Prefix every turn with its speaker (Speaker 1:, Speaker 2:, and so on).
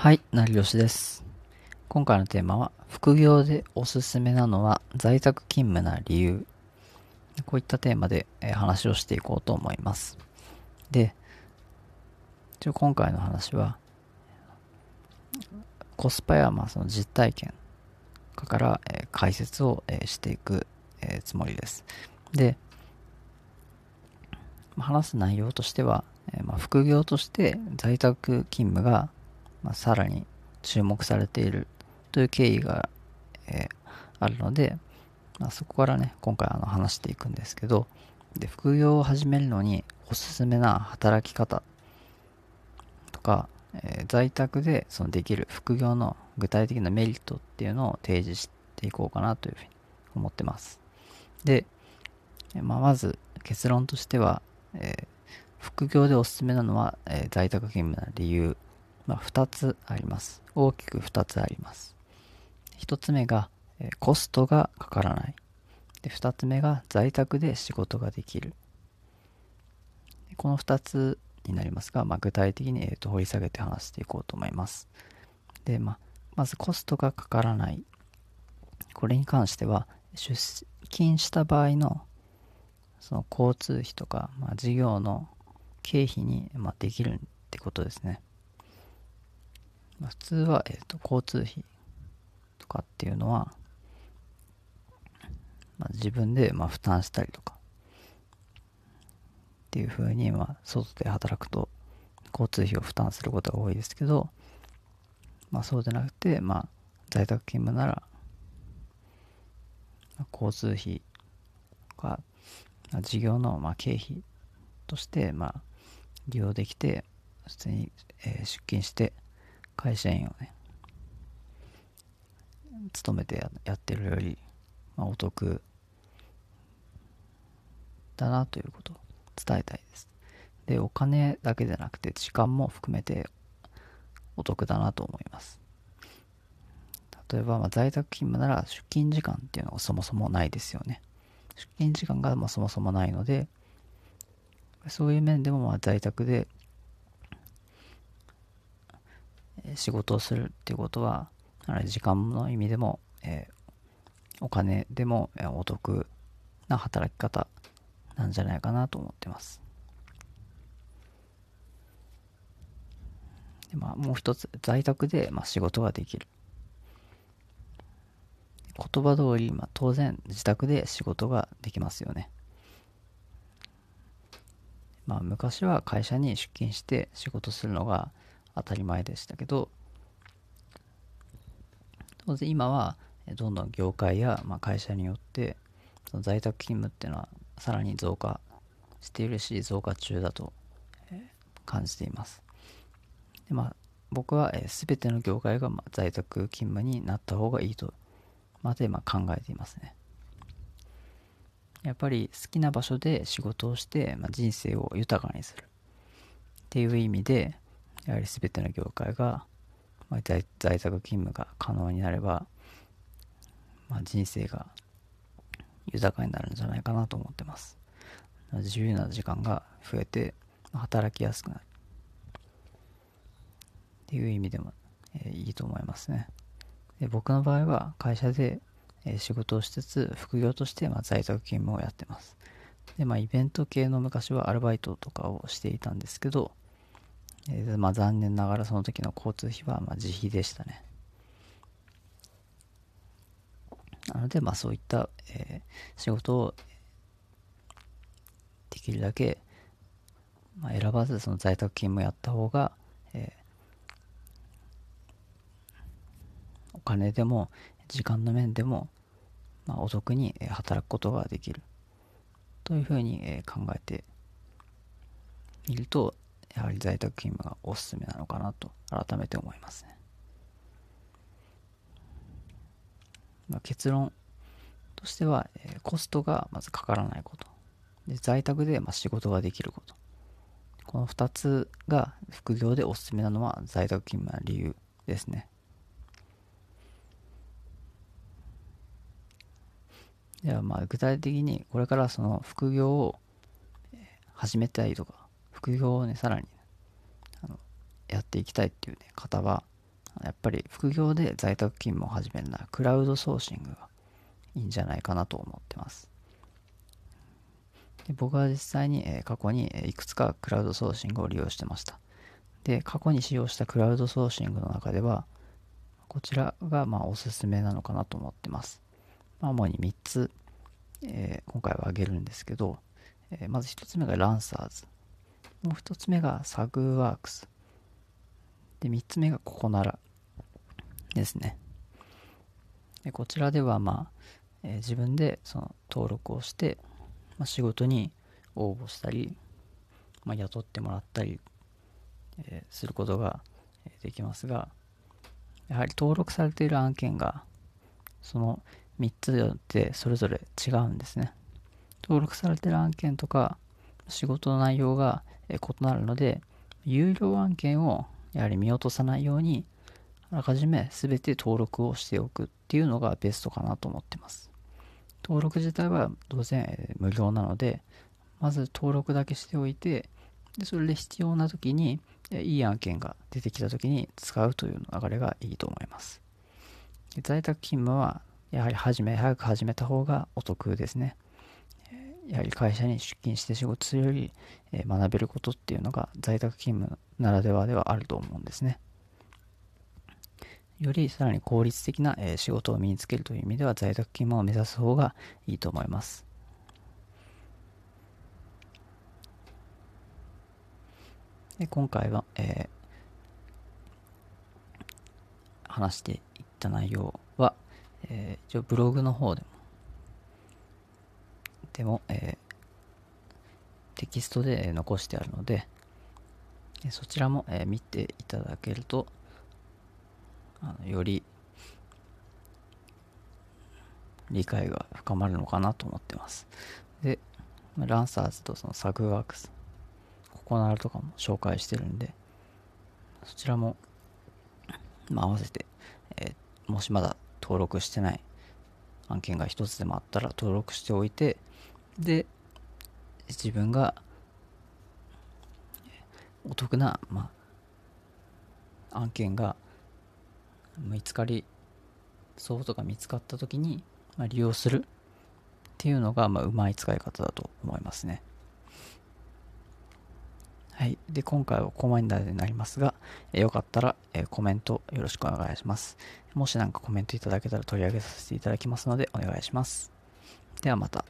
Speaker 1: はい、成吉です。今回のテーマは、副業でおすすめなのは在宅勤務な理由。こういったテーマで、え話をしていこうと思います。で、一応今回の話は、コスパやまあその実体験から、え解説を、えしていく、えつもりです。で、話す内容としては、えまあ副業として在宅勤務が、まあ、さらに注目されているという経緯が、えーあるので、まあ、そこからね今回あの話していくんですけどで副業を始めるのにおすすめな働き方とか、えー在宅でそのできる副業の具体的なメリットっていうのを提示していこうかなというふうに思ってます。で、まあ、まず結論としては、えー副業でおすすめなのは、え在宅勤務な理由まあ、2つあります。大きく2つあります。1つ目が、えコストがかからない。で2つ目が在宅で仕事ができる。この2つになりますが、まあ、具体的に、えーと掘り下げて話していこうと思います。で、まあ、まずコストがかからない。これに関しては、出勤した場合のその交通費とか、まあ、事業の経費に、まあ、できるってことですね。普通は、えー、と交通費とかっていうのは、まあ、自分でまあ負担したりとかっていうふうに、まあ、外で働くと交通費を負担することが多いですけど、まあ、そうじゃなくて、まあ、在宅勤務なら交通費とか、まあ事業のまあ経費としてまあ利用できて普通に、えー出勤して会社員をね勤めてやってるより、まあ、お得だなということを伝えたいです。でお金だけじゃなくて時間も含めてお得だなと思います。例えば、ま、在宅勤務なら出勤時間っていうのがそもそもないですよね。出勤時間がまそもそもないのでそういう面でもまあ在宅でえー仕事をするっていうことは時間の意味でも、えーお金でもお得な働き方なんじゃないかなと思ってます。で、まあ、もう一つ在宅で、まあ、仕事ができる。言葉通り、まあ、当然自宅で仕事ができますよね。まあ昔は会社に出勤して仕事するのが当たり前でしたけど当然今はどんどん業界や、まあ、会社によってその在宅勤務っていうのはさらに増加しているし増加中だと、感じています。でまあ僕は、え、全ての業界が、まあ、在宅勤務になった方がいいとまで、まあ、考えていますね。やっぱり好きな場所で仕事をして、まあ、人生を豊かにするっていう意味でやはり全ての業界が、在在宅勤務が可能になれば、まあ、人生が豊かになるんじゃないかなと思ってます。自由な時間が増えて働きやすくなる。っていう意味でも、えーいいと思いますね。で僕の場合は会社で、えー仕事をしつつ副業として、まあ、在宅勤務をやってます。でまあイベント系の昔はアルバイトとかをしていたんですけど、えーまあ、残念ながらその時の交通費はまあ自費でしたね。なのでまあそういった、えー仕事をできるだけ、まあ、選ばずその在宅勤務やった方が、えーお金でも時間の面でも、まあ、お得に働くことができる。というふうに考えてみるとやはり在宅勤務がおすすめなのかなと改めて思いますね、まあ、結論としては、えーコストがまずかからないこと。で在宅でまあ仕事ができること。この2つが副業でおすすめなのは在宅勤務な理由ですね。ではまあ具体的にこれからその副業を始めたいとか副業をねさらにあのやっていきたいっていう、ね、方はやっぱり副業で在宅勤務を始めるならクラウドソーシングがいいんじゃないかなと思ってます。で僕は実際に、え過去にいくつかクラウドソーシングを利用してました。で、過去に使用したクラウドソーシングの中では、こちらがまあおすすめなのかなと思ってます。まあ、主に3つ、えー、今回は挙げるんですけど、えー、まず1つ目がランサーズ。もう1つ目がサグワークス。で、3つ目がココナラですね。でこちらでは、まあ、えー、自分でその登録をして、まあ、仕事に応募したり、まあ、雇ってもらったり、えー、することができますが、やはり登録されている案件が、その3つでそれぞれ違うんですね。登録されている案件とか、仕事の内容が異なるので、有料案件をやはり見落とさないように、あらかじめ全て登録をしておくっていうのがベストかなと思ってます。登録自体は当然無料なので、まず登録だけしておいて、でそれで必要な時に、いい案件が出てきた時に使うという流れがいいと思います。在宅勤務は、やはり始め、早く始めた方がお得ですね。やはり会社に出勤して仕事するより、え学べることっていうのが在宅勤務ならではではあると思うんですね。よりさらに効率的な、え仕事を身につけるという意味では在宅勤務を目指す方がいいと思います。で今回は、えー、話していった内容は、えー、一応ブログの方でもでも、えー、テキストで残してあるので、そちらも、えー、見ていただけると、あのより理解が深まるのかなと思ってます。で、ランサーズとそのサグワークス、ココナルとかも紹介してるんで、そちらも、まあ、合わせて、えー、もしまだ登録してない案件が一つでもあったら登録しておいて、で、自分がお得な、まあ、案件が見つかりそうとか見つかった時に、まあ、利用するっていうのが、まあ、うまい使い方だと思いますね。はい。で、今回はここまでになりますが、えよかったら、えコメントよろしくお願いします。もし何かコメントいただけたら取り上げさせていただきますので、お願いします。ではまた。